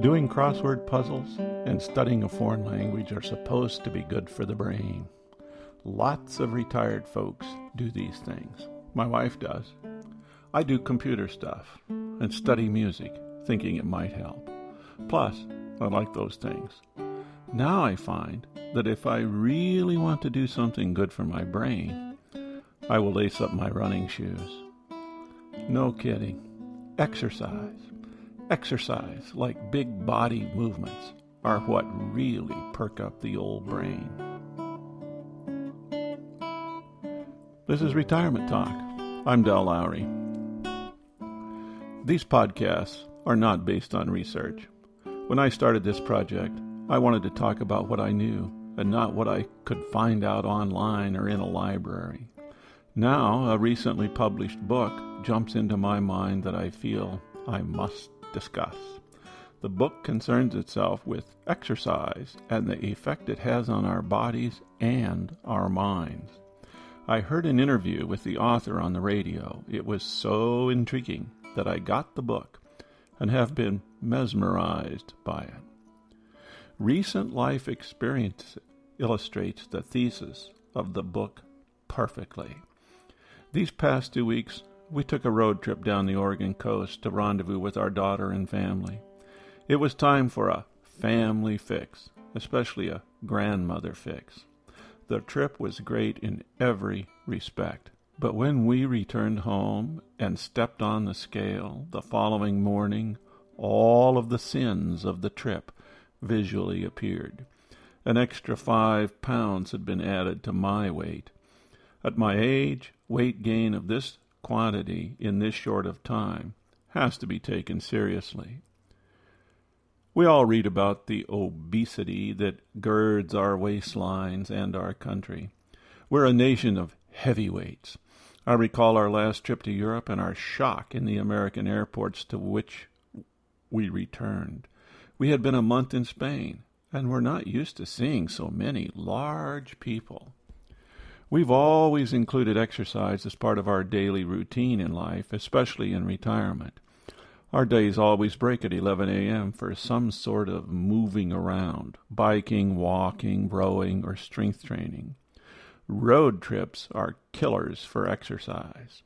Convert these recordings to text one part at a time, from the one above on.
Doing crossword puzzles and studying a foreign language are supposed to be good for the brain. Lots of retired folks do these things. My wife does. I do computer stuff and study music, thinking it might help. Plus, I like those things. Now I find that if I really want to do something good for my brain, I will lace up my running shoes. No kidding. Exercise. Exercise, like big body movements, are what really perk up the old brain. This is Retirement Talk. I'm Del Lowry. These podcasts are not based on research. When I started this project, I wanted to talk about what I knew and not what I could find out online or in a library. Now, a recently published book jumps into my mind that I feel I must discuss. The book concerns itself with exercise and the effect it has on our bodies and our minds. I heard an interview with the author on the radio. It was so intriguing that I got the book and have been mesmerized by it. Recent life experience illustrates the thesis of the book perfectly. These past two weeks, we took a road trip down the Oregon coast to rendezvous with our daughter and family. It was time for a family fix, especially a grandmother fix. The trip was great in every respect. But when we returned home and stepped on the scale the following morning, all of the sins of the trip visually appeared. An extra five pounds had been added to my weight. At my age, weight gain of this quantity in this short of time has to be taken seriously. We all read about the obesity that girds our waistlines and our country. We're a nation of heavyweights. I recall our last trip to Europe and our shock in the American airports to which we returned. We had been a month in Spain and were not used to seeing so many large people. We've always included exercise as part of our daily routine in life, especially in retirement. Our days always break at 11 a.m. for some sort of moving around, biking, walking, rowing, or strength training. Road trips are killers for exercise.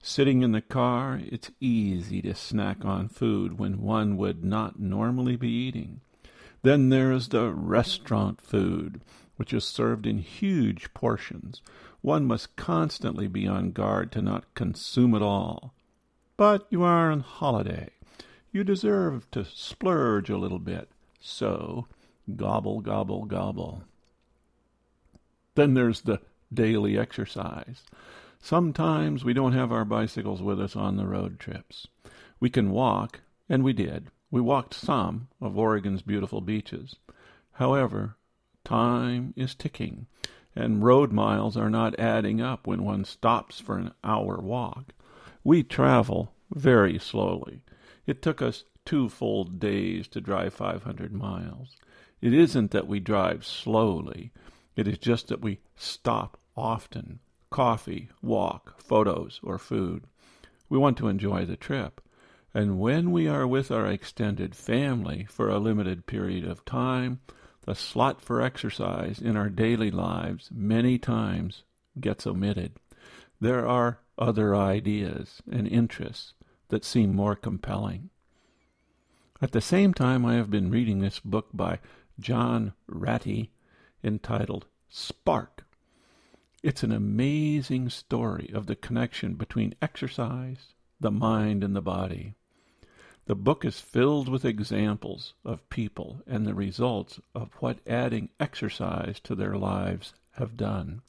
Sitting in the car, it's easy to snack on food when one would not normally be eating. Then there is the restaurant food, which is served in huge portions. One must constantly be on guard to not consume it all. But you are on holiday. You deserve to splurge a little bit. So, gobble, gobble, gobble. Then there's the daily exercise. Sometimes we don't have our bicycles with us on the road trips. We can walk, and we did. We walked some of Oregon's beautiful beaches. However, time is ticking, and road miles are not adding up when one stops for an hour walk. We travel very slowly. It took us two full days to drive 500 miles. It isn't that we drive slowly, it is just that we stop often coffee, walk, photos, or food. We want to enjoy the trip. And when we are with our extended family for a limited period of time, the slot for exercise in our daily lives many times gets omitted. There are other ideas and interests that seem more compelling. At the same time, I have been reading this book by John Ratey entitled Spark. It's an amazing story of the connection between exercise, the mind, and the body. The book is filled with examples of people and the results of what adding exercise to their lives have done.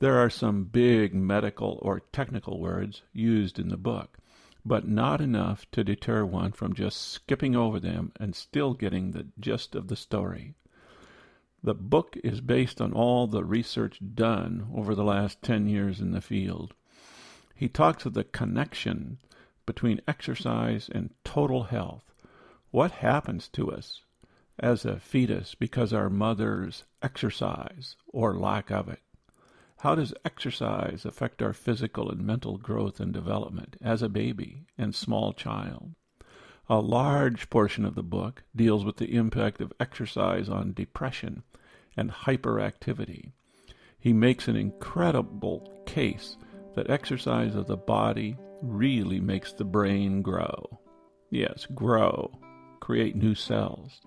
There are some big medical or technical words used in the book, but not enough to deter one from just skipping over them and still getting the gist of the story. The book is based on all the research done over the last 10 years in the field. He talks of the connection between exercise and total health. What happens to us as a fetus because our mothers exercise or lack of it? How does exercise affect our physical and mental growth and development as a baby and small child? A large portion of the book deals with the impact of exercise on depression and hyperactivity. He makes an incredible case that exercise of the body really makes the brain grow. Yes, grow, create new cells.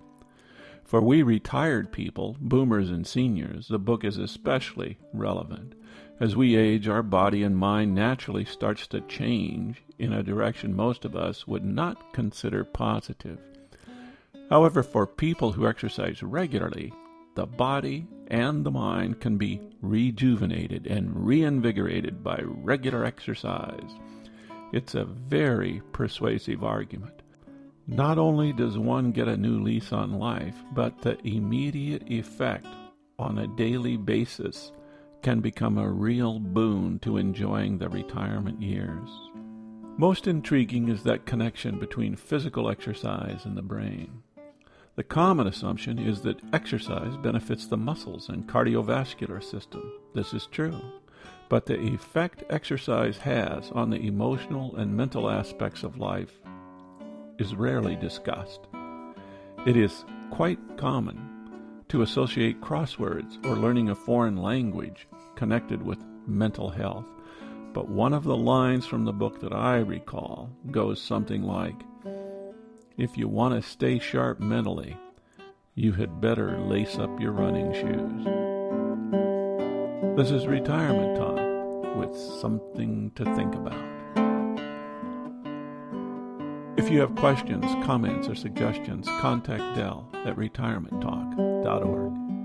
For we retired people, boomers and seniors, the book is especially relevant. As we age, our body and mind naturally starts to change in a direction most of us would not consider positive. However, for people who exercise regularly, the body and the mind can be rejuvenated and reinvigorated by regular exercise. It's a very persuasive argument. Not only does one get a new lease on life, but the immediate effect on a daily basis can become a real boon to enjoying the retirement years. Most intriguing is that connection between physical exercise and the brain. The common assumption is that exercise benefits the muscles and cardiovascular system. This is true. But the effect exercise has on the emotional and mental aspects of life is rarely discussed. It is quite common to associate crosswords or learning a foreign language connected with mental health. But one of the lines from the book that I recall goes something like If you want to stay sharp mentally, you had better lace up your running shoes. This is retirement talk with something to think about. If you have questions, comments, or suggestions, contact Dell at retirementtalk.org.